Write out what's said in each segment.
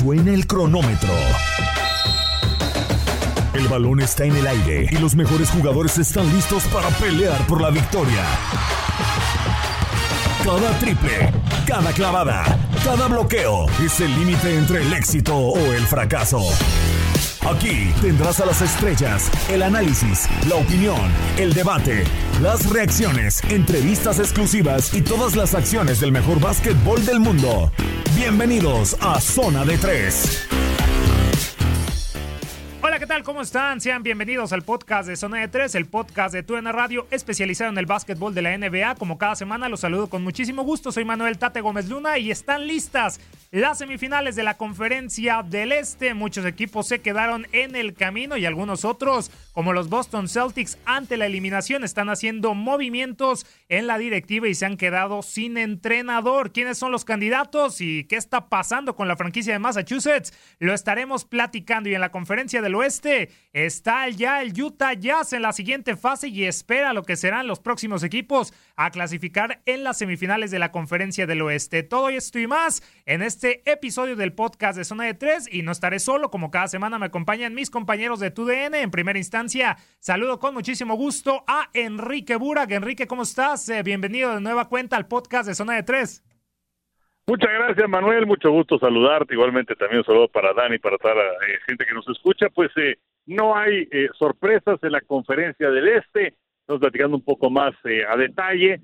Suena el cronómetro. El balón está en el aire y los mejores jugadores están listos para pelear por la victoria. Cada triple, cada clavada, cada bloqueo es el límite entre el éxito o el fracaso. Aquí tendrás a las estrellas, el análisis, la opinión, el debate, las reacciones, entrevistas exclusivas y todas las acciones del mejor básquetbol del mundo. Bienvenidos a Zona de 3 tal? ¿Cómo están? Sean bienvenidos al podcast de Zona de Tres, el podcast de TUN Radio especializado en el básquetbol de la NBA. Como cada semana los saludo con muchísimo gusto. Soy Manuel Tate Gómez Luna y están listas las semifinales de la Conferencia del Este. Muchos equipos se quedaron en el camino y algunos otros, como los Boston Celtics, ante la eliminación, están haciendo movimientos en la directiva y se han quedado sin entrenador. ¿Quiénes son los candidatos y qué está pasando con la franquicia de Massachusetts? Lo estaremos platicando y en la Conferencia del Oeste está ya el Utah Jazz en la siguiente fase y espera lo que serán los próximos equipos a clasificar en las semifinales de la Conferencia del Oeste. Todo esto y más en este este episodio del podcast de Zona de Tres y no estaré solo, como cada semana me acompañan mis compañeros de TUDN. En primera instancia, saludo con muchísimo gusto a Enrique Burak. Enrique, ¿cómo estás? Eh, bienvenido de nueva cuenta al podcast de Zona de Tres. Muchas gracias, Manuel. Mucho gusto saludarte. Igualmente también un saludo para Dani, para toda la eh, gente que nos escucha. Pues eh, no hay sorpresas en la conferencia del Este. Estamos platicando un poco más a detalle.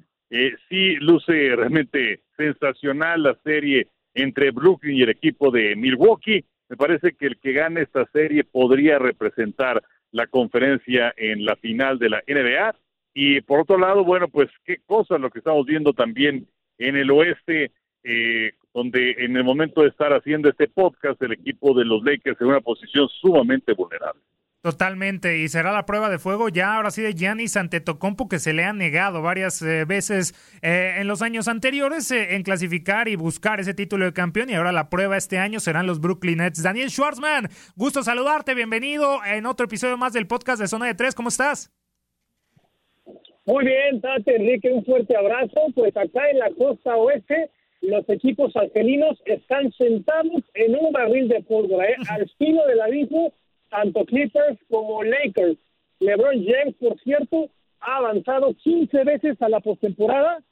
sí, luce realmente sensacional la serie entre Brooklyn y el equipo de Milwaukee. Me parece que el que gane esta serie podría representar la conferencia en la final de la NBA. Y por otro lado, bueno, pues qué cosa lo que estamos viendo también en el oeste, eh, donde en el momento de estar haciendo este podcast, el equipo de los Lakers en una posición sumamente vulnerable. Totalmente, y será la prueba de fuego ya ahora sí de Giannis Antetokounmpo que se le ha negado varias eh, veces eh, en los años anteriores eh, en clasificar y buscar ese título de campeón y ahora la prueba este año serán los Brooklyn Nets. Daniel Schwartzman, gusto saludarte, bienvenido en otro episodio más del podcast de Zona de Tres, ¿cómo estás? Muy bien, Tate, Enrique, un fuerte abrazo. Pues acá en la costa oeste los equipos argelinos están sentados en un barril de pólvora, al estilo del abismo tanto Clippers como Lakers. LeBron James, por cierto, ha avanzado 15 veces a la postemporada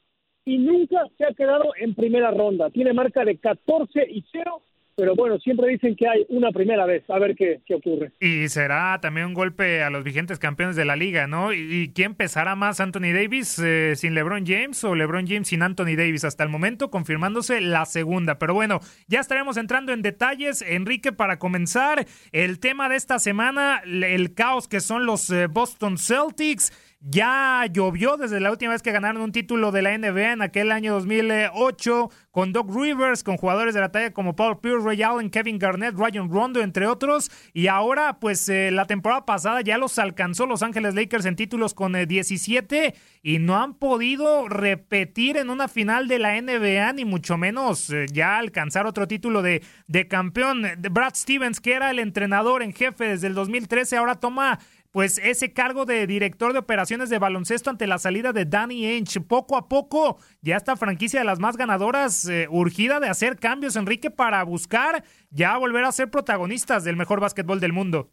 y nunca se ha quedado en primera ronda. Tiene marca de 14 y 0 pero bueno, siempre dicen que hay una primera vez, a ver qué, qué ocurre. Y será también un golpe a los vigentes campeones de la liga, ¿no? ¿Y, quién pesará más, Anthony Davis eh, sin LeBron James o LeBron James sin Anthony Davis? Hasta el momento confirmándose la segunda. Pero bueno, ya estaremos entrando en detalles. Enrique, para comenzar, el tema de esta semana, el caos que son los eh, Boston Celtics. Ya llovió desde la última vez que ganaron un título de la NBA en aquel año 2008 con Doc Rivers, con jugadores de la talla como Paul Pierce, Ray Allen, Kevin Garnett, Ryan Rondo, entre otros. Y ahora, pues eh, la temporada pasada ya los alcanzó Los Ángeles Lakers en títulos con 17 eh, y no han podido repetir en una final de la NBA, ni mucho menos eh, ya alcanzar otro título de, de campeón. Brad Stevens, que era el entrenador en jefe desde el 2013, ahora toma pues ese cargo de director de operaciones de baloncesto ante la salida de Danny Ainge. Poco a poco, ya esta franquicia de las más ganadoras, eh, urgida de hacer cambios, Enrique, para buscar ya volver a ser protagonistas del mejor básquetbol del mundo.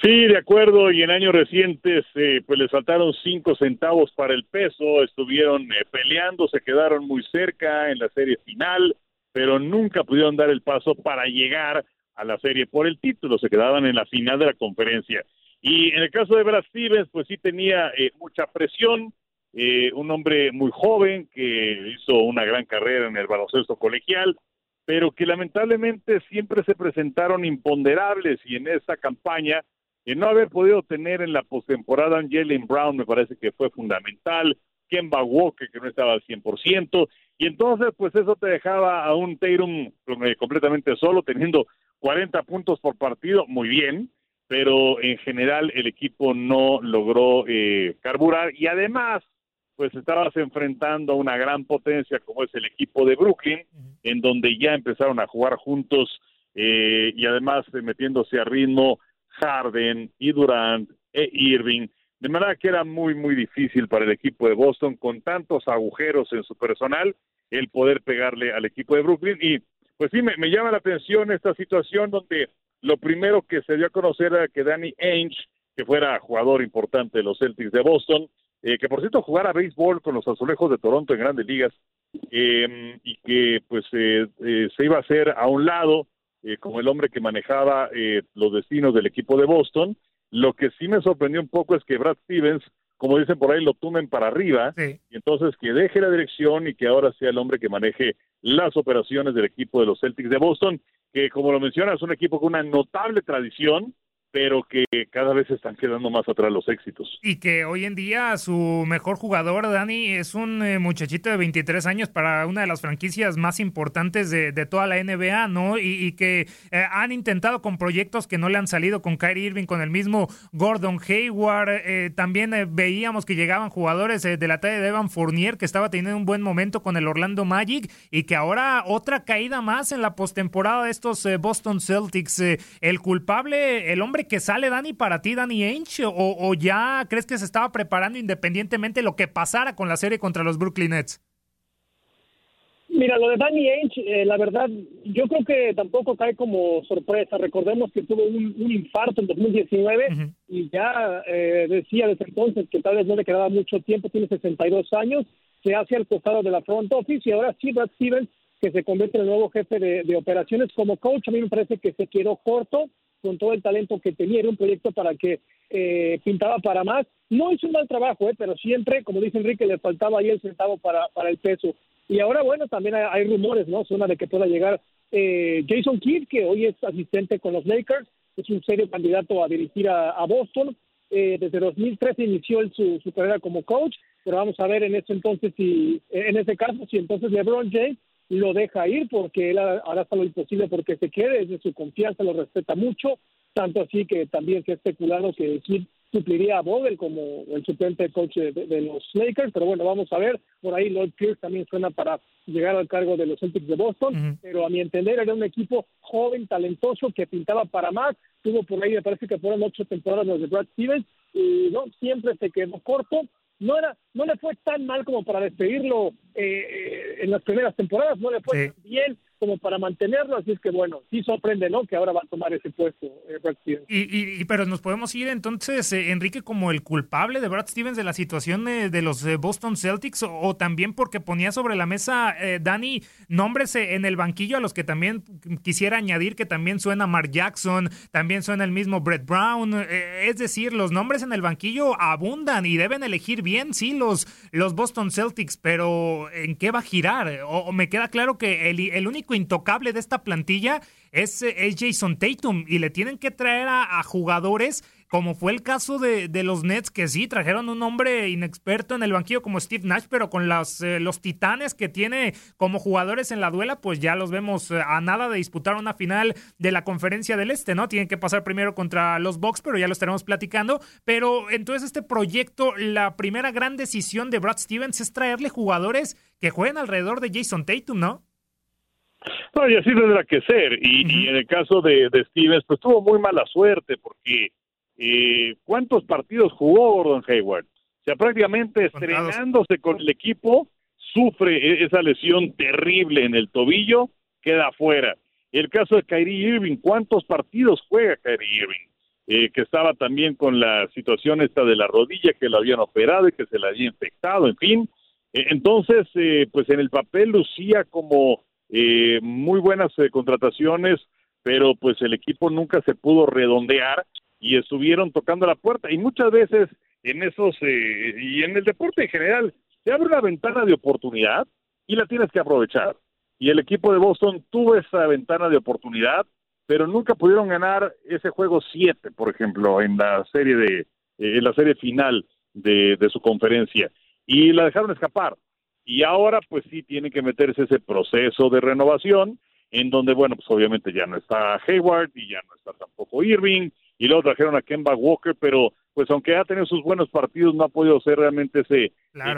Sí, de acuerdo, y en años recientes eh, pues les faltaron cinco centavos para el peso, estuvieron eh, peleando, se quedaron muy cerca en la serie final, pero nunca pudieron dar el paso para llegar a la serie por el título, se quedaban en la final de la conferencia. Y en el caso de Brad Stevens, pues sí tenía eh, mucha presión, eh, un hombre muy joven que hizo una gran carrera en el baloncesto colegial, pero que lamentablemente siempre se presentaron imponderables y en esa campaña, no haber podido tener en la postemporada a Jalen Brown me parece que fue fundamental, Kemba Walker que no estaba al 100%, y entonces pues eso te dejaba a un Tatum eh, completamente solo, teniendo 40 puntos por partido, muy bien, pero en general el equipo no logró eh, carburar y además pues estabas enfrentando a una gran potencia como es el equipo de Brooklyn, en donde ya empezaron a jugar juntos eh, y además metiéndose a ritmo Harden y Durant e Irving, de manera que era muy, muy difícil para el equipo de Boston con tantos agujeros en su personal el poder pegarle al equipo de Brooklyn. Y pues sí, me, me llama la atención esta situación donde lo primero que se dio a conocer era que Danny Ainge, que fuera jugador importante de los Celtics de Boston, eh, que por cierto jugara béisbol con los azulejos de Toronto en grandes ligas, eh, y que pues eh, se iba a hacer a un lado como el hombre que manejaba los destinos del equipo de Boston. Lo que sí me sorprendió un poco es que Brad Stevens, como dicen por ahí, lo tumen para arriba, y entonces que deje la dirección y que ahora sea el hombre que maneje las operaciones del equipo de los Celtics de Boston, que como lo mencionas, es un equipo con una notable tradición, pero que cada vez están quedando más atrás los éxitos. Y que hoy en día su mejor jugador, Dani, es un eh, muchachito de 23 años para una de las franquicias más importantes de, toda la NBA, ¿no? Y, que eh, han intentado con proyectos que no le han salido con Kyrie Irving, con el mismo Gordon Hayward. Eh, también veíamos que llegaban jugadores de la talla de Evan Fournier, que estaba teniendo un buen momento con el Orlando Magic, y que ahora otra caída más en la postemporada de estos Boston Celtics. el culpable, el hombre que sale, Dani, para ti, Dani Ainge? O, ya crees que se estaba preparando independientemente de lo que pasara con la serie contra los Brooklyn Nets? Mira, lo de Danny Ainge, eh, la verdad, yo creo que tampoco cae como sorpresa. Recordemos que tuvo un, infarto en 2019 y ya eh, decía desde entonces que tal vez no le quedaba mucho tiempo, tiene 62 años, se hace al costado de la front office y ahora sí Brad Stevens, que se convierte en el nuevo jefe de, de operaciones como coach, a mí me parece que se quedó corto, con todo el talento que tenía, era un proyecto para que eh, pintaba para más. No hizo un mal trabajo, eh, pero siempre, como dice Enrique, le faltaba ahí el centavo para, para el peso. Y ahora, bueno, también hay, rumores, ¿no? Suena de que pueda llegar eh, Jason Kidd, que hoy es asistente con los Lakers, es un serio candidato a dirigir a, Boston. Eh, desde 2013 inició su, su carrera como coach, pero vamos a ver en ese entonces si, en ese caso, si entonces LeBron James lo deja ir porque él hará hasta lo imposible porque se quede, es de su confianza, lo respeta mucho, tanto así que también se ha especulado que Kid supliría a Vogel como el suplente coach de, los Lakers, pero bueno, vamos a ver, por ahí Lloyd Pierce también suena para llegar al cargo de los Celtics de Boston, pero a mi entender era un equipo joven, talentoso, que pintaba para más, tuvo por ahí, me parece que fueron ocho temporadas los de Brad Stevens, y no, siempre se quedó corto, no era no le fue tan mal como para despedirlo eh, eh, en las primeras temporadas, no le fue tan bien como para mantenerlo, así es que bueno, sí sorprende, ¿no? Que ahora va a tomar ese puesto eh, Brad Stevens. Y, pero nos podemos ir entonces, eh, Enrique, como el culpable de Brad Stevens de la situación de los Boston Celtics, o, también porque ponía sobre la mesa, eh, Dani, nombres en el banquillo a los que también quisiera añadir que también suena Mark Jackson, también suena el mismo Brett Brown, es decir, los nombres en el banquillo abundan y deben elegir bien, sí, los, los Boston Celtics, pero ¿en qué va a girar? O, me queda claro que el, el único intocable de esta plantilla es, es Jason Tatum y le tienen que traer a, jugadores como fue el caso de, de, los Nets, que sí, trajeron un hombre inexperto en el banquillo como Steve Nash, pero con las, eh, los titanes que tiene como jugadores en la duela, pues ya los vemos eh, a nada de disputar una final de la conferencia del Este, ¿no? Tienen que pasar primero contra los Bucks, pero ya lo estaremos platicando. Pero entonces este proyecto, la primera gran decisión de Brad Stevens es traerle jugadores que jueguen alrededor de Jason Tatum, ¿no? No, y así tendrá que ser. Y, en el caso de, Stevens, pues tuvo muy mala suerte porque eh, ¿cuántos partidos jugó Gordon Hayward? O sea, prácticamente estrenándose con el equipo, sufre e, esa lesión terrible en el tobillo, queda afuera. El caso de Kyrie Irving, ¿cuántos partidos juega Kyrie Irving? Eh, que estaba también con la situación esta de la rodilla que lo habían operado y que se la había infectado, en fin. Eh, entonces, pues en el papel lucía como eh, muy buenas eh, contrataciones, pero pues el equipo nunca se pudo redondear y estuvieron tocando la puerta. Y muchas veces en esos, eh, y en el deporte en general, se abre una ventana de oportunidad y la tienes que aprovechar. Y el equipo de Boston tuvo esa ventana de oportunidad, pero nunca pudieron ganar ese juego 7, por ejemplo, en la serie de en la serie final de su conferencia y la dejaron escapar y ahora pues sí tiene que meterse ese proceso de renovación en donde, bueno, pues obviamente ya no está Hayward y ya no está tampoco Irving, y luego trajeron a Kemba Walker, pero pues aunque ha tenido sus buenos partidos, no ha podido ser realmente ese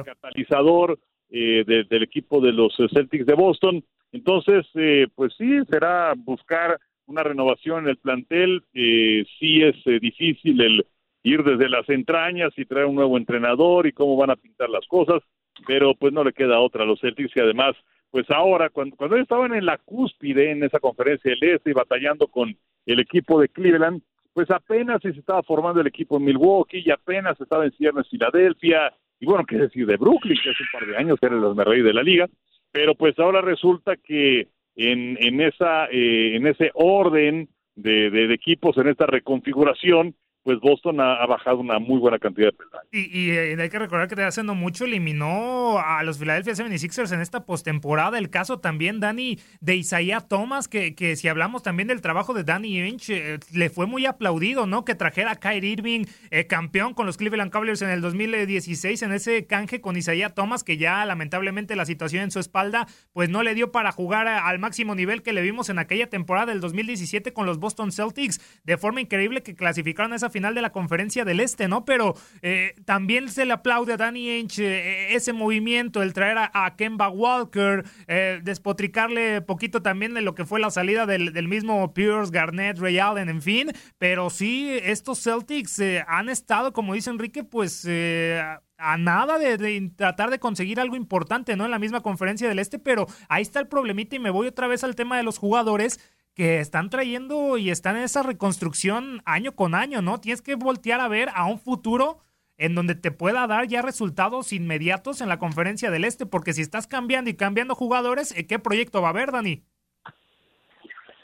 catalizador eh, del equipo de los Celtics de Boston. Entonces, eh, pues sí, será buscar una renovación en el plantel. Eh, sí es eh, difícil el ir desde las entrañas y traer un nuevo entrenador y cómo van a pintar las cosas, pero pues no le queda otra a los Celtics y además pues ahora, cuando, cuando estaban en la cúspide en esa conferencia del Este y batallando con el equipo de Cleveland, pues apenas se estaba formando el equipo en Milwaukee y apenas estaba en ciernes Filadelfia, y bueno, qué decir de Brooklyn, que hace un par de años era el rey de la liga, pero pues ahora resulta que en, en, esa, eh, en ese orden de, de equipos, en esta reconfiguración, pues Boston ha, bajado una muy buena cantidad de peldaños. Y, eh, hay que recordar que hace no mucho eliminó a los Philadelphia 76ers en esta postemporada. El caso también, Dani, de Isaiah Thomas, que, que si hablamos también del trabajo de Danny Inch, eh, le fue muy aplaudido, ¿no? Que trajera a Kyrie Irving, eh, campeón con los Cleveland Cavaliers en el 2016, en ese canje con Isaiah Thomas, que ya lamentablemente la situación en su espalda, pues no le dio para jugar al máximo nivel que le vimos en aquella temporada del 2017 con los Boston Celtics. De forma increíble que clasificaron a esa final de la conferencia del Este, ¿no? Pero eh, también se le aplaude a Danny Ainge eh, ese movimiento, el traer a, Kemba Walker, eh, despotricarle poquito también de lo que fue la salida del, mismo Pierce, Garnett, Ray Allen, en fin. Pero sí, estos Celtics han estado, como dice Enrique, pues a nada de, de, tratar de conseguir algo importante, ¿no? En la misma conferencia del Este, pero ahí está el problemita y me voy otra vez al tema de los jugadores que están trayendo y están en esa reconstrucción año con año, ¿no? Tienes que voltear a ver a un futuro en donde te pueda dar ya resultados inmediatos en la conferencia del Este, porque si estás cambiando y cambiando jugadores, ¿qué proyecto va a haber, Dani?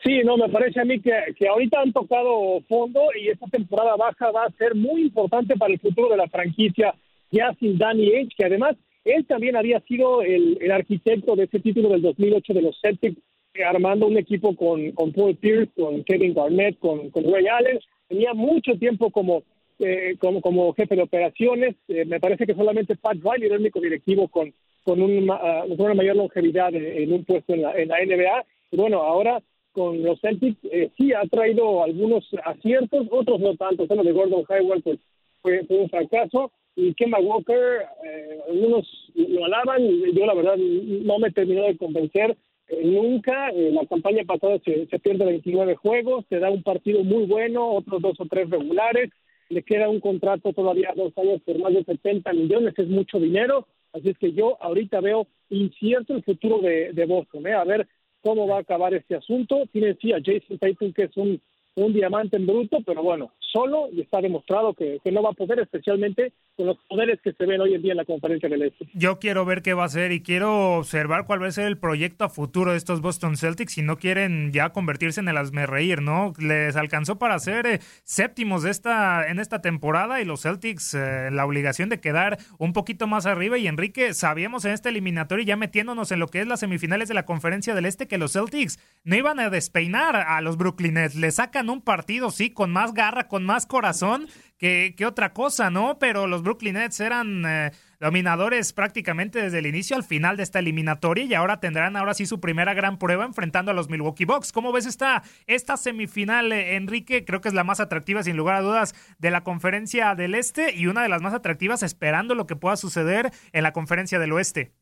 Sí, no, me parece a mí que, que ahorita han tocado fondo y esta temporada baja va a ser muy importante para el futuro de la franquicia, ya sin Danny H, que además él también había sido el, el arquitecto de ese título del 2008 de los Celtics armando un equipo con, con Paul Pierce, con Kevin Garnett, con, con Ray Allen. Tenía mucho tiempo como, eh, como, como jefe de operaciones. Eh, me parece que solamente Pat Riley era el único directivo con, con, un, uh, una mayor longevidad en, un puesto en la, en la NBA. Y bueno, ahora con los Celtics eh, sí ha traído algunos aciertos, otros no tanto. O de Gordon Hayward pues, fue, fue un fracaso y Kemba Walker, eh, algunos lo alaban, yo la verdad no me terminó de convencer. Nunca. Eh, la campaña pasada se, pierde 29 juegos, se da un partido muy bueno, otros dos o tres regulares, le queda un contrato todavía dos años por más de 70 millones, es mucho dinero, así es que yo ahorita veo incierto el futuro de, de Boston, ¿eh? a ver cómo va a acabar este asunto. Tiene sí a Jason Tatum que es un, un diamante en bruto, pero bueno, solo y está demostrado que no va a poder, especialmente con los poderes que se ven hoy en día en la conferencia del Este. Yo quiero ver qué va a ser y quiero observar cuál va a ser el proyecto a futuro de estos Boston Celtics si no quieren ya convertirse en el reír, ¿no? Les alcanzó para ser eh, séptimos de esta, en esta temporada y los Celtics eh, la obligación de quedar un poquito más arriba y Enrique, sabíamos en este eliminatorio ya metiéndonos en lo que es las semifinales de la conferencia del Este que los Celtics no iban a despeinar a los Brooklyn Nets, le sacan un partido, sí, con más garra, con más corazón que, otra cosa, ¿no? Pero los Brooklyn Nets eran eh, dominadores prácticamente desde el inicio al final de esta eliminatoria y ahora tendrán ahora sí su primera gran prueba enfrentando a los Milwaukee Bucks. ¿Cómo ves esta, esta semifinal, eh, Enrique? Creo que es la más atractiva, sin lugar a dudas, de la conferencia del Este y una de las más atractivas esperando lo que pueda suceder en la conferencia del Oeste.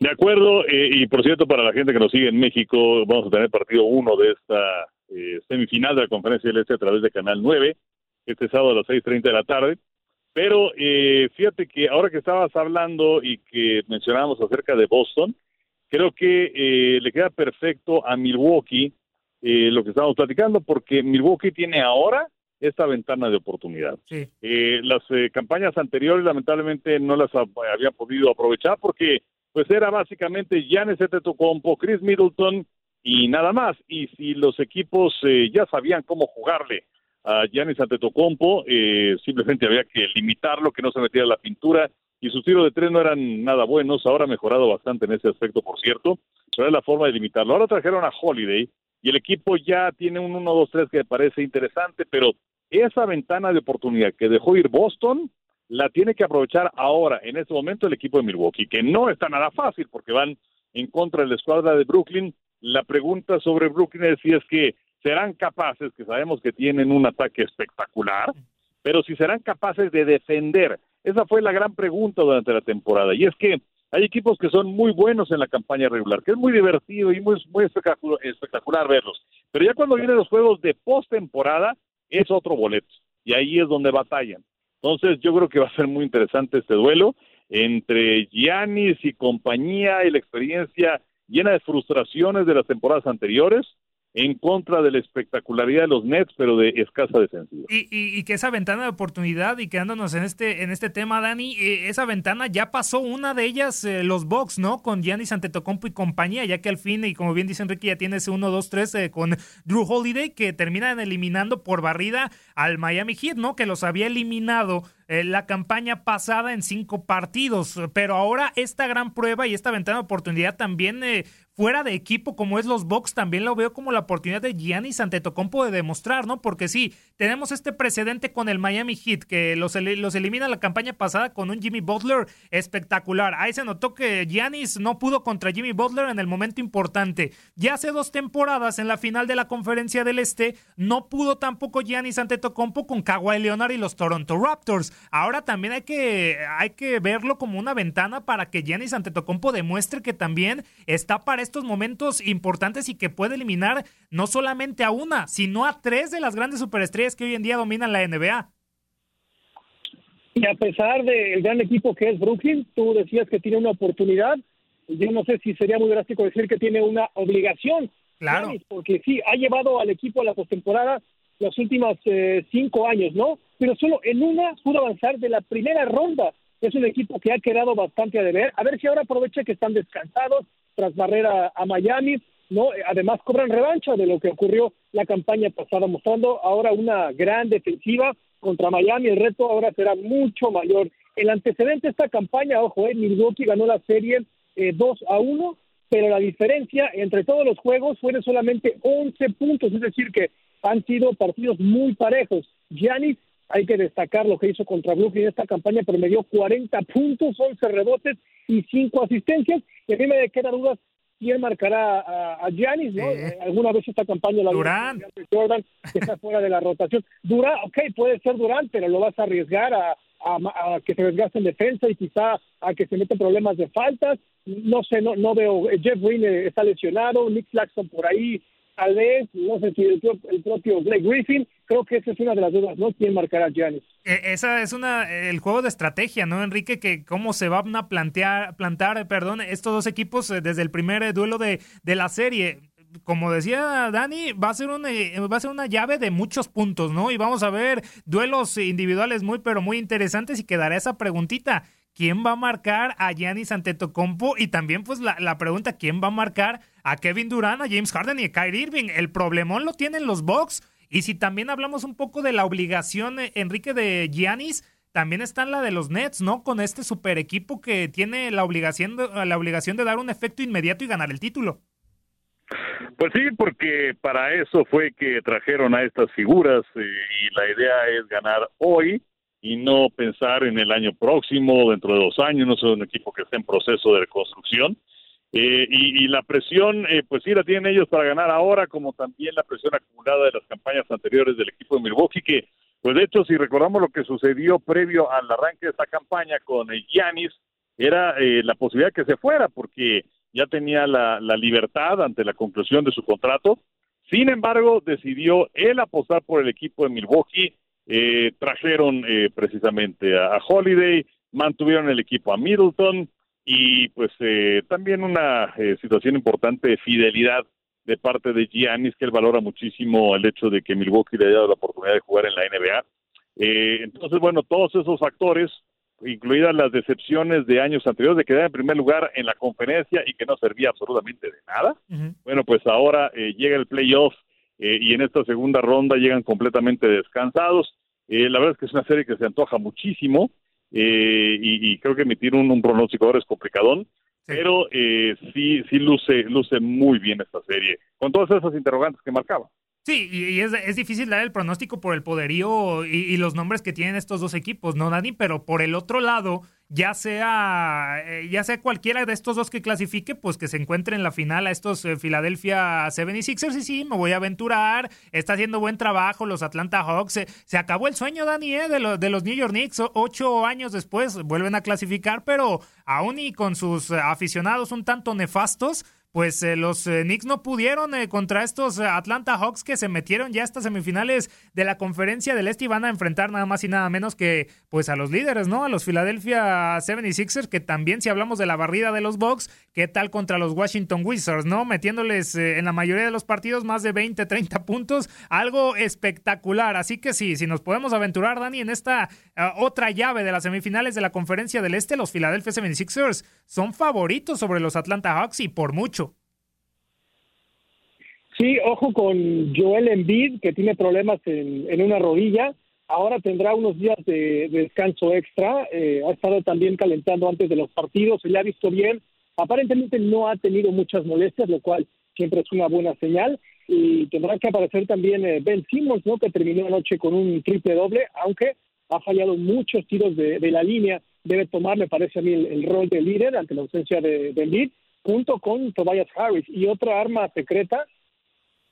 De acuerdo, eh, y por cierto, para la gente que nos sigue en México, vamos a tener partido uno de esta semifinal de la Conferencia del Este a través de Canal 9, este sábado a las 6.30 de la tarde. Pero eh, fíjate que ahora que estabas hablando y que mencionábamos acerca de Boston, creo que eh, le queda perfecto a Milwaukee lo que estamos platicando, porque Milwaukee tiene ahora esta ventana de oportunidad. las campañas anteriores lamentablemente no las habían podido aprovechar porque pues era básicamente Giannis Antetokounmpo, Chris Middleton y nada más. Y si los equipos eh, ya sabían cómo jugarle a Giannis Antetokounmpo, eh, simplemente había que limitarlo, que no se metiera la pintura, y sus tiros de tres no eran nada buenos, ahora ha mejorado bastante en ese aspecto, por cierto, pero es la forma de limitarlo. Ahora trajeron a Holiday, y el equipo ya tiene un 1-2-3 que me parece interesante, pero esa ventana de oportunidad que dejó ir Boston, la tiene que aprovechar ahora, en este momento, el equipo de Milwaukee, que no está nada fácil porque van en contra de la escuadra de Brooklyn. La pregunta sobre Brooklyn es si es que serán capaces, que sabemos que tienen un ataque espectacular, pero si serán capaces de defender. Esa fue la gran pregunta durante la temporada. Y es que hay equipos que son muy buenos en la campaña regular, que es muy divertido y muy, muy espectacular, verlos. Pero ya cuando vienen los juegos de postemporada, es otro boleto. Y ahí es donde batallan. Entonces yo creo que va a ser muy interesante este duelo entre Giannis y compañía y la experiencia llena de frustraciones de las temporadas anteriores en contra de la espectacularidad de los Nets, pero de escasa defensiva. Y, y, que esa ventana de oportunidad, y quedándonos en este, en este tema, Dani, eh, esa ventana ya pasó una de ellas, eh, los Bucks, ¿no? Con Giannis Antetokounmpo y compañía, ya que al fin, y como bien dice Enrique, ya tiene ese 1, 2, 3 con Drew Holiday, que terminan eliminando por barrida al Miami Heat, ¿no? Que los había eliminado eh, la campaña pasada en cinco partidos, pero ahora esta gran prueba y esta ventana de oportunidad también eh, fuera de equipo como es los Bucks, también lo veo como la oportunidad de Giannis Antetokounmpo de demostrar, ¿no? Porque sí, tenemos este precedente con el Miami Heat que los, elimina la campaña pasada con un Jimmy Butler espectacular. Ahí se notó que Giannis no pudo contra Jimmy Butler en el momento importante. Ya hace dos temporadas en la final de la Conferencia del Este no pudo tampoco Giannis Antetokounmpo con Kawhi Leonard y los Toronto Raptors. Ahora también hay que, hay que verlo como una ventana para que Giannis Antetokounmpo demuestre que también está para estos momentos importantes y que puede eliminar no solamente a una, sino a tres de las grandes superestrellas que hoy en día dominan la NBA. Y a pesar del gran equipo que es Brooklyn, tú decías que tiene una oportunidad. Yo no sé si sería muy drástico decir que tiene una obligación. Claro. porque sí, ha llevado al equipo a la postemporada los últimos eh, cinco años, ¿no? Pero solo en una pudo avanzar de la primera ronda. Es un equipo que ha quedado bastante a deber. A ver si ahora aprovecha que están descansados tras barrera a Miami, ¿no? Además cobran revancha de lo que ocurrió la campaña pasada, mostrando ahora una gran defensiva contra Miami. El reto ahora será mucho mayor. El antecedente de esta campaña, ojo, eh, Milwaukee ganó la serie eh, 2 a 1, pero la diferencia entre todos los juegos fue de solamente 11 puntos, es decir, que han sido partidos muy parejos. Giannis, hay que destacar lo que hizo contra Brooklyn en esta campaña, pero me dio 40 puntos, 11 rebotes y 5 asistencias. Y a mí me queda dudas quién marcará a, a Giannis, ¿no? Eh, alguna vez esta campaña la Durán. Jordan, que está fuera de la rotación. Durán, ok, puede ser Durán, pero lo vas a arriesgar a, a, que se desgaste en defensa y quizá a que se meten problemas de faltas. No sé, no, no veo. Jeff Green eh, está lesionado, Nick Claxton por ahí tal vez, no sé si el, propio Blake Griffin, creo que esa es una de las dudas, ¿no? ¿Quién marcará a Giannis? E, esa es una, el juego de estrategia, ¿no, Enrique? Que cómo se van a plantear, plantar, perdón, estos dos equipos eh, desde el primer eh, duelo de, de la serie como decía Dani, va a ser una, eh, va a ser una llave de muchos puntos, ¿no? Y vamos a ver duelos individuales muy, pero muy interesantes y quedará esa preguntita. ¿Quién va a marcar a Giannis Antetokounmpo? Y también, pues, la, la pregunta, ¿quién va a marcar a Kevin Durant, a James Harden y a Kyrie Irving. El problemón lo tienen los Bucks. Y si también hablamos un poco de la obligación, eh, Enrique, de Giannis, también está la de los Nets, ¿no? Con este super equipo que tiene la obligación de, la obligación de dar un efecto inmediato y ganar el título. Pues sí, porque para eso fue que trajeron a estas figuras eh, y la idea es ganar hoy y no pensar en el año próximo, dentro de dos años, no soy un equipo que esté en proceso de reconstrucción. Eh, y, la presión, eh, pues sí, la tienen ellos para ganar ahora, como también la presión acumulada de las campañas anteriores del equipo de Milwaukee, que, pues de hecho, si recordamos lo que sucedió previo al arranque de esta campaña con Giannis, era eh, la posibilidad que se fuera, porque ya tenía la, libertad ante la conclusión de su contrato. Sin embargo, decidió él apostar por el equipo de Milwaukee. Trajeron precisamente a Holiday, mantuvieron el equipo a Middleton, y pues eh, también una eh, situación importante de fidelidad de parte de Giannis, que él valora muchísimo el hecho de que Milwaukee le haya dado la oportunidad de jugar en la NBA. Eh, entonces, bueno, todos esos factores, incluidas las decepciones de años anteriores de quedar en primer lugar en la conferencia y que no servía absolutamente de nada, bueno, pues ahora llega el playoff y en esta segunda ronda llegan completamente descansados. La verdad es que es una serie que se antoja muchísimo. Eh, y, creo que emitir un, un pronóstico ahora es complicadón, pero eh, sí, sí luce, luce muy bien esta serie, con todas esas interrogantes que marcaba. Sí, y es, es, difícil dar el pronóstico por el poderío y, y, los nombres que tienen estos dos equipos, ¿no, Dani? Pero por el otro lado, ya sea, eh, ya sea cualquiera de estos dos que clasifique, pues que se encuentre en la final a estos eh, Philadelphia 76ers. Y sí, me voy a aventurar. Está haciendo buen trabajo los Atlanta Hawks. Se, acabó el sueño, Dani, ¿eh? de, de los New York Knicks. ocho años después vuelven a clasificar, pero aún y con sus aficionados un tanto nefastos, pues eh, los eh, Knicks no pudieron eh, contra estos Atlanta Hawks que se metieron ya hasta semifinales de la conferencia del Este y van a enfrentar nada más y nada menos que pues a los líderes, ¿no? A los Philadelphia 76ers que también si hablamos de la barrida de los Bucks, ¿qué tal contra los Washington Wizards, ¿no? Metiéndoles en la mayoría de los partidos más de 20, 30 puntos, algo espectacular. Así que sí, si nos podemos aventurar, Dani, en esta otra llave de las semifinales de la conferencia del Este, los Philadelphia 76ers son favoritos sobre los Atlanta Hawks y por mucho Sí, ojo con Joel Embiid, que tiene problemas en, una rodilla. Ahora tendrá unos días de, descanso extra. Eh, ha estado también calentando antes de los partidos. Se le ha visto bien. Aparentemente no ha tenido muchas molestias, lo cual siempre es una buena señal. Y tendrá que aparecer también eh, Ben Simmons, ¿no? que terminó anoche con un triple doble, aunque ha fallado muchos tiros de, la línea. Debe tomar, me parece a mí, el, rol de líder ante la ausencia de, de Embiid, junto con Tobias Harris. Y otra arma secreta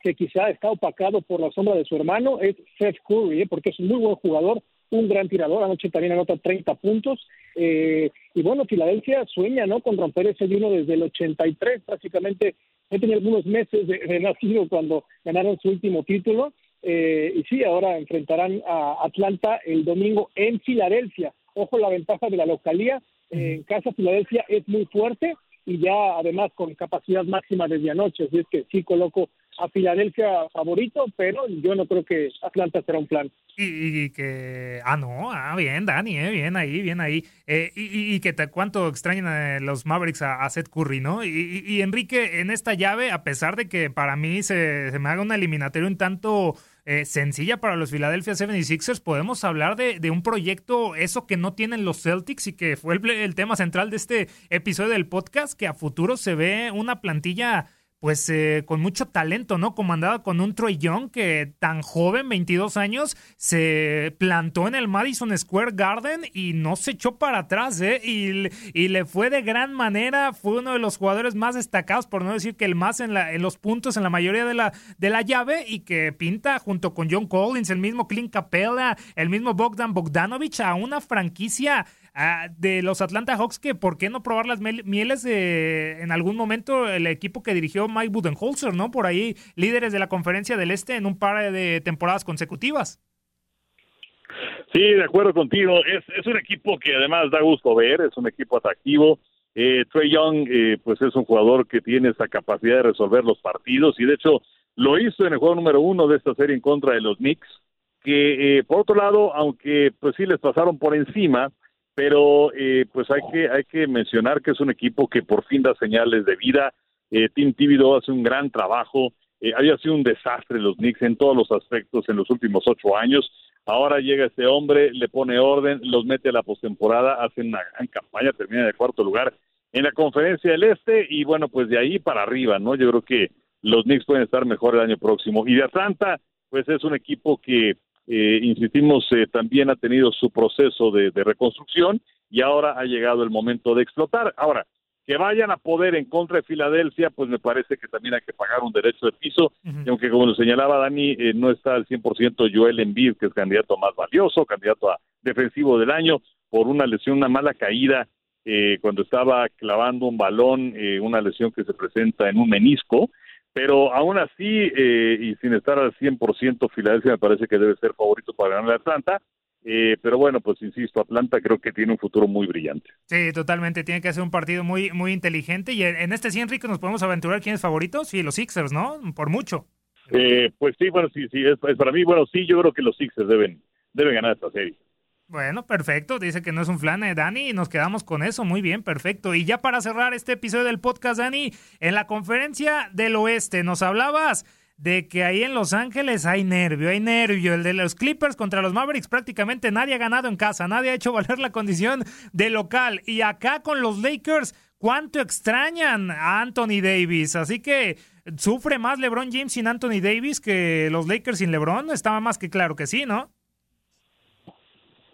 que quizá está opacado por la sombra de su hermano es Seth Curry, ¿eh? porque es un muy buen jugador, un gran tirador, anoche también anota 30 puntos, eh, y bueno, Filadelfia sueña, ¿no?, con romper ese uno desde el 83, prácticamente, he tenido algunos meses de, nacido cuando ganaron su último título, eh, y sí, ahora enfrentarán a Atlanta el domingo en Filadelfia, ojo la ventaja de la localía, en casa Filadelfia es muy fuerte, y ya además con capacidad máxima desde anoche, así es que sí coloco a Filadelfia favorito, pero yo no creo que Atlanta será un plan. Y, que, ah, no, ah, bien, Dani, eh, bien ahí, bien ahí. Eh, y, y, que te, cuánto extrañan a los Mavericks a, Seth Curry, ¿no? Y, Enrique, en esta llave, a pesar de que para mí se, se me haga una eliminatoria un tanto eh, sencilla para los Philadelphia 76ers, podemos hablar de, de, un proyecto, eso que no tienen los Celtics y que fue el, el tema central de este episodio del podcast, que a futuro se ve una plantilla pues eh, con mucho talento, ¿no? Comandada con un Troy Young que tan joven, 22 años, se plantó en el Madison Square Garden y no se echó para atrás, ¿eh? Y, y, le fue de gran manera, fue uno de los jugadores más destacados, por no decir que el más en, la, en los puntos en la mayoría de la, de la llave y que pinta junto con John Collins, el mismo Clint Capella, el mismo Bogdan Bogdanovich a una franquicia Ah, de los Atlanta Hawks que por qué no probar las mieles de, en algún momento el equipo que dirigió Mike Budenholzer, ¿no? Por ahí líderes de la conferencia del Este en un par de temporadas consecutivas. Sí, de acuerdo contigo. Es, es un equipo que además da gusto ver, es un equipo atractivo. Eh, Trey Young, eh, pues es un jugador que tiene esa capacidad de resolver los partidos y de hecho lo hizo en el juego número uno de esta serie en contra de los Knicks, que eh, por otro lado, aunque pues sí les pasaron por encima, pero eh, pues hay que hay que mencionar que es un equipo que por fin da señales de vida. Eh, Tim Thibodeau hace un gran trabajo. Eh, había sido un desastre los Knicks en todos los aspectos en los últimos ocho años. Ahora llega este hombre, le pone orden, los mete a la postemporada, hacen una gran campaña, termina de cuarto lugar en la conferencia del Este y bueno, pues de ahí para arriba, ¿no? Yo creo que los Knicks pueden estar mejor el año próximo. Y de Atlanta, pues es un equipo que eh, insistimos, eh, también ha tenido su proceso de, reconstrucción y ahora ha llegado el momento de explotar. Ahora, que vayan a poder en contra de Filadelfia, pues me parece que también hay que pagar un derecho de piso, y aunque como lo señalaba Dani, eh, no está al 100% Joel Embiid, que es candidato más valioso, candidato a defensivo del año, por una lesión, una mala caída cuando estaba clavando un balón, una lesión que se presenta en un menisco, pero aún así, eh, y sin estar al 100%, Filadelfia me parece que debe ser favorito para ganar a Atlanta. Eh, pero bueno, pues insisto, Atlanta creo que tiene un futuro muy brillante. Sí, totalmente. Tiene que ser un partido muy, muy inteligente. Y en este sí, Enrique, nos podemos aventurar quién es favorito. Sí, los Sixers, ¿no? Por mucho. Eh, pues sí, bueno, sí, sí, es, para mí, bueno, sí, yo creo que los Sixers deben, deben ganar esta serie. Bueno, perfecto. Dice que no es un flan, eh, Dani, y nos quedamos con eso. Muy bien, perfecto. Y ya para cerrar este episodio del podcast, Dani, en la conferencia del oeste nos hablabas de que ahí en Los Ángeles hay nervio, hay nervio. El de los Clippers contra los Mavericks prácticamente nadie ha ganado en casa, nadie ha hecho valer la condición de local. Y acá con los Lakers, ¿cuánto extrañan a Anthony Davis? Así que ¿Sufre más LeBron James sin Anthony Davis que los Lakers sin LeBron? Estaba más que claro que sí, ¿no?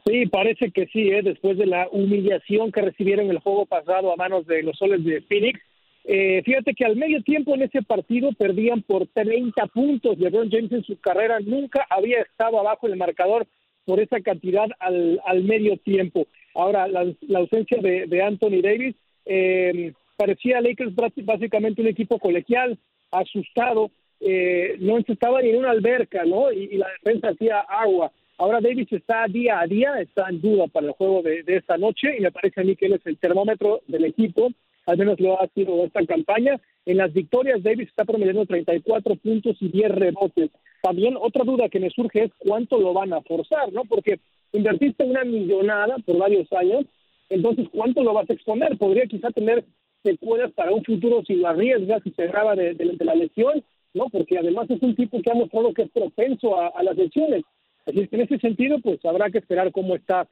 Sí, parece que sí, ¿eh? después de la humillación que recibieron el juego pasado a manos de los soles de Phoenix. Eh, fíjate que al medio tiempo en ese partido perdían por 30 puntos. LeBron James en su carrera nunca había estado abajo el marcador por esa cantidad al, al medio tiempo. Ahora, la, ausencia de, Anthony Davis eh, parecía Lakers básicamente un equipo colegial, asustado, eh, no estaba ni en una alberca, ¿no? Y, la defensa hacía agua. Ahora Davis está día a día, está en duda para el juego de, de esta noche y me parece a mí que él es el termómetro del equipo al menos lo ha sido esta campaña. En las victorias, Davis está promediando 34 puntos y 10 rebotes. También otra duda que me surge es cuánto lo van a forzar, ¿no? Porque invertiste una millonada por varios años, entonces ¿cuánto lo vas a exponer? Podría quizá tener secuelas para un futuro si lo arriesgas y se graba de, la lesión, ¿no? Porque además es un tipo que ha mostrado que es propenso a las lesiones. Así que en ese sentido, pues habrá que esperar cómo está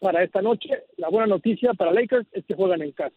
para esta noche. La buena noticia para Lakers es que juegan en casa.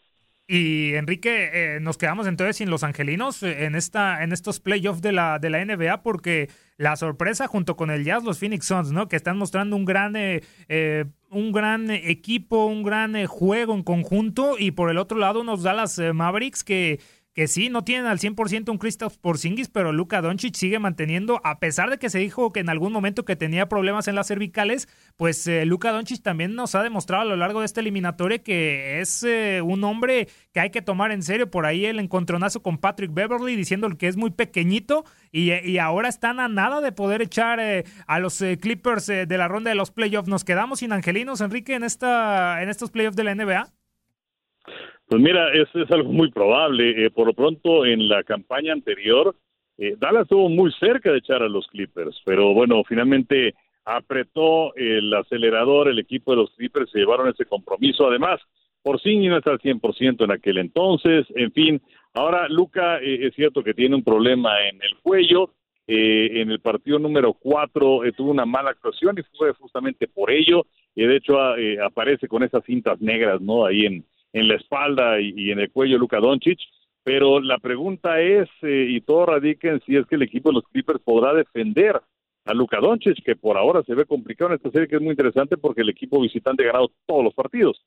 Y Enrique, eh, nos quedamos entonces sin los angelinos eh, en esta en estos playoffs de la de la NBA porque la sorpresa junto con el Jazz, los Phoenix Suns, ¿no? Que están mostrando un gran eh, un gran equipo, un gran juego en conjunto y por el otro lado unos Dallas Mavericks que que sí, no tienen al 100% un Christoph Porzingis, pero Luka Doncic sigue manteniendo, a pesar de que se dijo que en algún momento que tenía problemas en las cervicales, pues eh, Luka Doncic también nos ha demostrado a lo largo de este eliminatorio que es eh, un hombre que hay que tomar en serio. Por ahí el encontronazo con Patrick Beverly diciendo que es muy pequeñito y, ahora están a nada de poder echar eh, a los Clippers de la ronda de los playoffs. ¿Nos quedamos sin angelinos, Enrique, en, esta, en estos playoffs de la NBA? Pues mira, es, es algo muy probable. Eh, por lo pronto, en la campaña anterior, eh, Dallas estuvo muy cerca de echar a los Clippers, pero bueno, finalmente apretó el acelerador, el equipo de los Clippers se llevaron ese compromiso. Además, por sí no está al 100% en aquel entonces. En fin, ahora Luca eh, es cierto que tiene un problema en el cuello. Eh, en el partido número 4 tuvo una mala actuación y fue justamente por ello. Y de hecho aparece con esas cintas negras, ¿no? Ahí en, en la espalda y, en el cuello Luka Doncic, pero la pregunta es, eh, y todo radica en si es que el equipo de los Clippers podrá defender a Luka Doncic, que por ahora se ve complicado en esta serie, que es muy interesante porque el equipo visitante ha ganado todos los partidos.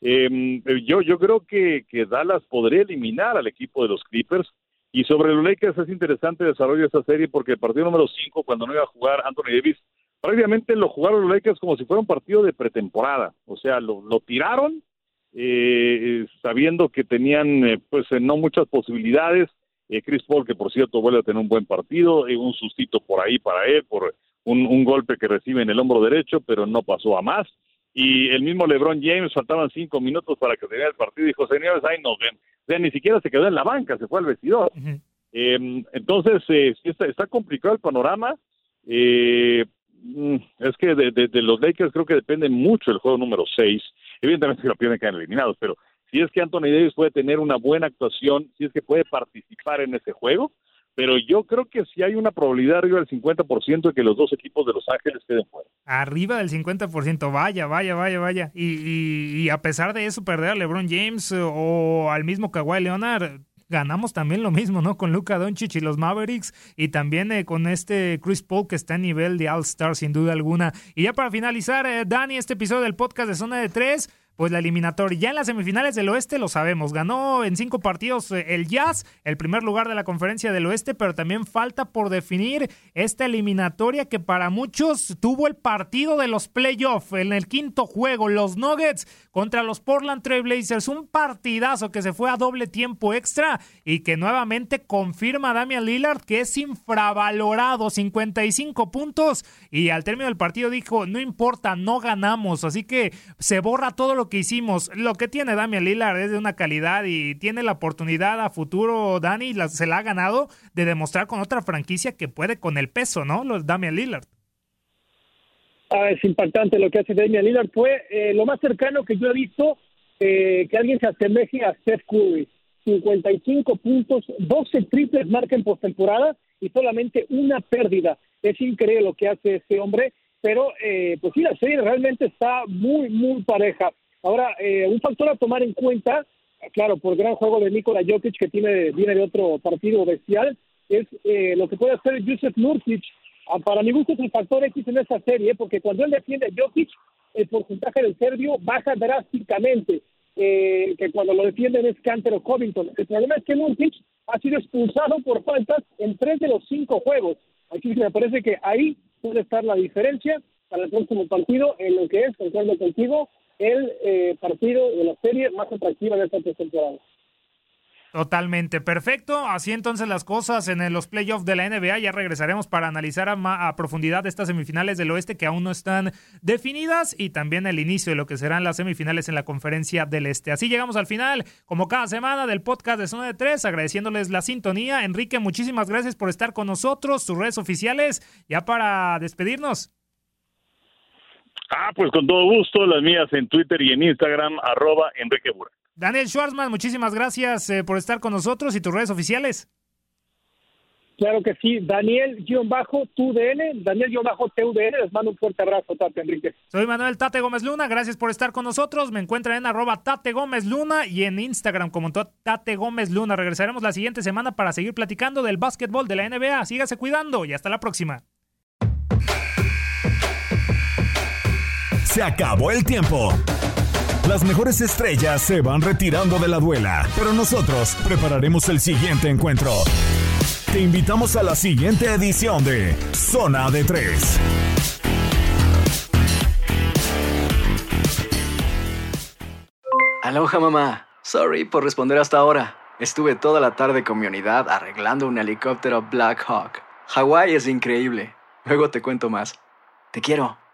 Em, yo, yo creo que, que Dallas podría eliminar al equipo de los Clippers, y sobre los Lakers es interesante el desarrollo de esta serie porque el partido número 5, cuando no iba a jugar Anthony Davis, prácticamente lo jugaron los Lakers como si fuera un partido de pretemporada. O sea, lo, lo tiraron eh, sabiendo que tenían eh, pues eh, no muchas posibilidades. Eh, Chris Paul, que por cierto vuelve a tener un buen partido, un sustito por ahí para él, por un, golpe que recibe en el hombro derecho, pero no pasó a más. Y el mismo LeBron James, faltaban cinco minutos para que terminara el partido, dijo, señores, ahí nos ven. O sea, ni siquiera se quedó en la banca, se fue al vestidor. Em, entonces, está, está complicado el panorama. Eh, es que de, los Lakers creo que depende mucho el juego número 6. Evidentemente si lo pierden quedan eliminados, pero si es que Anthony Davis puede tener una buena actuación, si es que puede participar en ese juego, pero yo creo que si hay una probabilidad arriba del 50% de que los dos equipos de Los Ángeles queden fuera. Arriba del 50%, vaya, vaya, vaya, vaya. Y, y, a pesar de eso, perder a LeBron James o al mismo Kawhi Leonard, ganamos también lo mismo, ¿no? Con Luka Doncic y los Mavericks y también eh, con este Chris Paul que está a nivel de All-Star sin duda alguna. Y ya para finalizar, eh, Dani, este episodio del podcast de Zona de Tres pues la eliminatoria. Ya en las semifinales del oeste lo sabemos, ganó en cinco partidos eh, el Jazz, el primer lugar de la conferencia del oeste, pero también falta por definir esta eliminatoria que para muchos tuvo el partido de los playoffs en el quinto juego, los Nuggets contra los Portland Trailblazers, un partidazo que se fue a doble tiempo extra y que nuevamente confirma Damian Lillard que es infravalorado, 55 puntos y al término del partido dijo, no importa, no ganamos, así que se borra todo lo que hicimos. Lo que tiene Damian Lillard es de una calidad y tiene la oportunidad a futuro, Dani, se la ha ganado de demostrar con otra franquicia que puede con el peso, ¿no? Los Damian Lillard. Ah, es impactante lo que hace Damian Lillard. Fue eh, lo más cercano que yo he visto eh, que alguien se asemeje a Steph Curry. 55 puntos, 12 triples marca en postemporada y solamente una pérdida. Es increíble lo que hace este hombre, pero eh, pues sí, la serie realmente está muy, muy pareja. Ahora, eh, un factor a tomar en cuenta, claro, por gran juego de Nikola Jokic que tiene viene de otro partido bestial, es eh, lo que puede hacer Yusef Nurkic. Ah, para mi gusto es el factor X en esta serie, porque cuando él defiende a Jokic, el porcentaje del serbio baja drásticamente, eh, que cuando lo defienden es Canter o Covington. El problema es que Nurkic ha sido expulsado por faltas en tres de los cinco juegos. Aquí me parece que ahí puede estar la diferencia para el próximo partido en lo que es, concuerdo contigo, el eh, partido de la serie más atractiva de esta temporada. Totalmente, perfecto. Así entonces las cosas en los playoffs de la NBA. Ya regresaremos para analizar a, profundidad estas semifinales del oeste que aún no están definidas y también el inicio de lo que serán las semifinales en la conferencia del este. Así llegamos al final, como cada semana, del podcast de Zona de Tres, agradeciéndoles la sintonía. Enrique, muchísimas gracias por estar con nosotros, sus redes oficiales, ya para despedirnos. Ah, pues con todo gusto, las mías en Twitter y en Instagram, arroba Enrique Burak. Daniel Schwarzman, muchísimas gracias eh, por estar con nosotros y tus redes oficiales. Claro que sí, Daniel-TUDN, Daniel-TUDN, les mando un fuerte abrazo, Tate Enrique. Soy Manuel Tate Gómez Luna, gracias por estar con nosotros. Me encuentran en arroba Tate Gómez Luna y en Instagram como Tate Gómez Luna. Regresaremos la siguiente semana para seguir platicando del básquetbol de la NBA. Sígase cuidando y hasta la próxima. Se acabó el tiempo. Las mejores estrellas se van retirando de la duela, pero nosotros prepararemos el siguiente encuentro. Te invitamos a la siguiente edición de Zona de Tres. Aloha mamá. Sorry por responder hasta ahora. Estuve toda la tarde con mi unidad arreglando un helicóptero Black Hawk. Hawái es increíble. Luego te cuento más. Te quiero.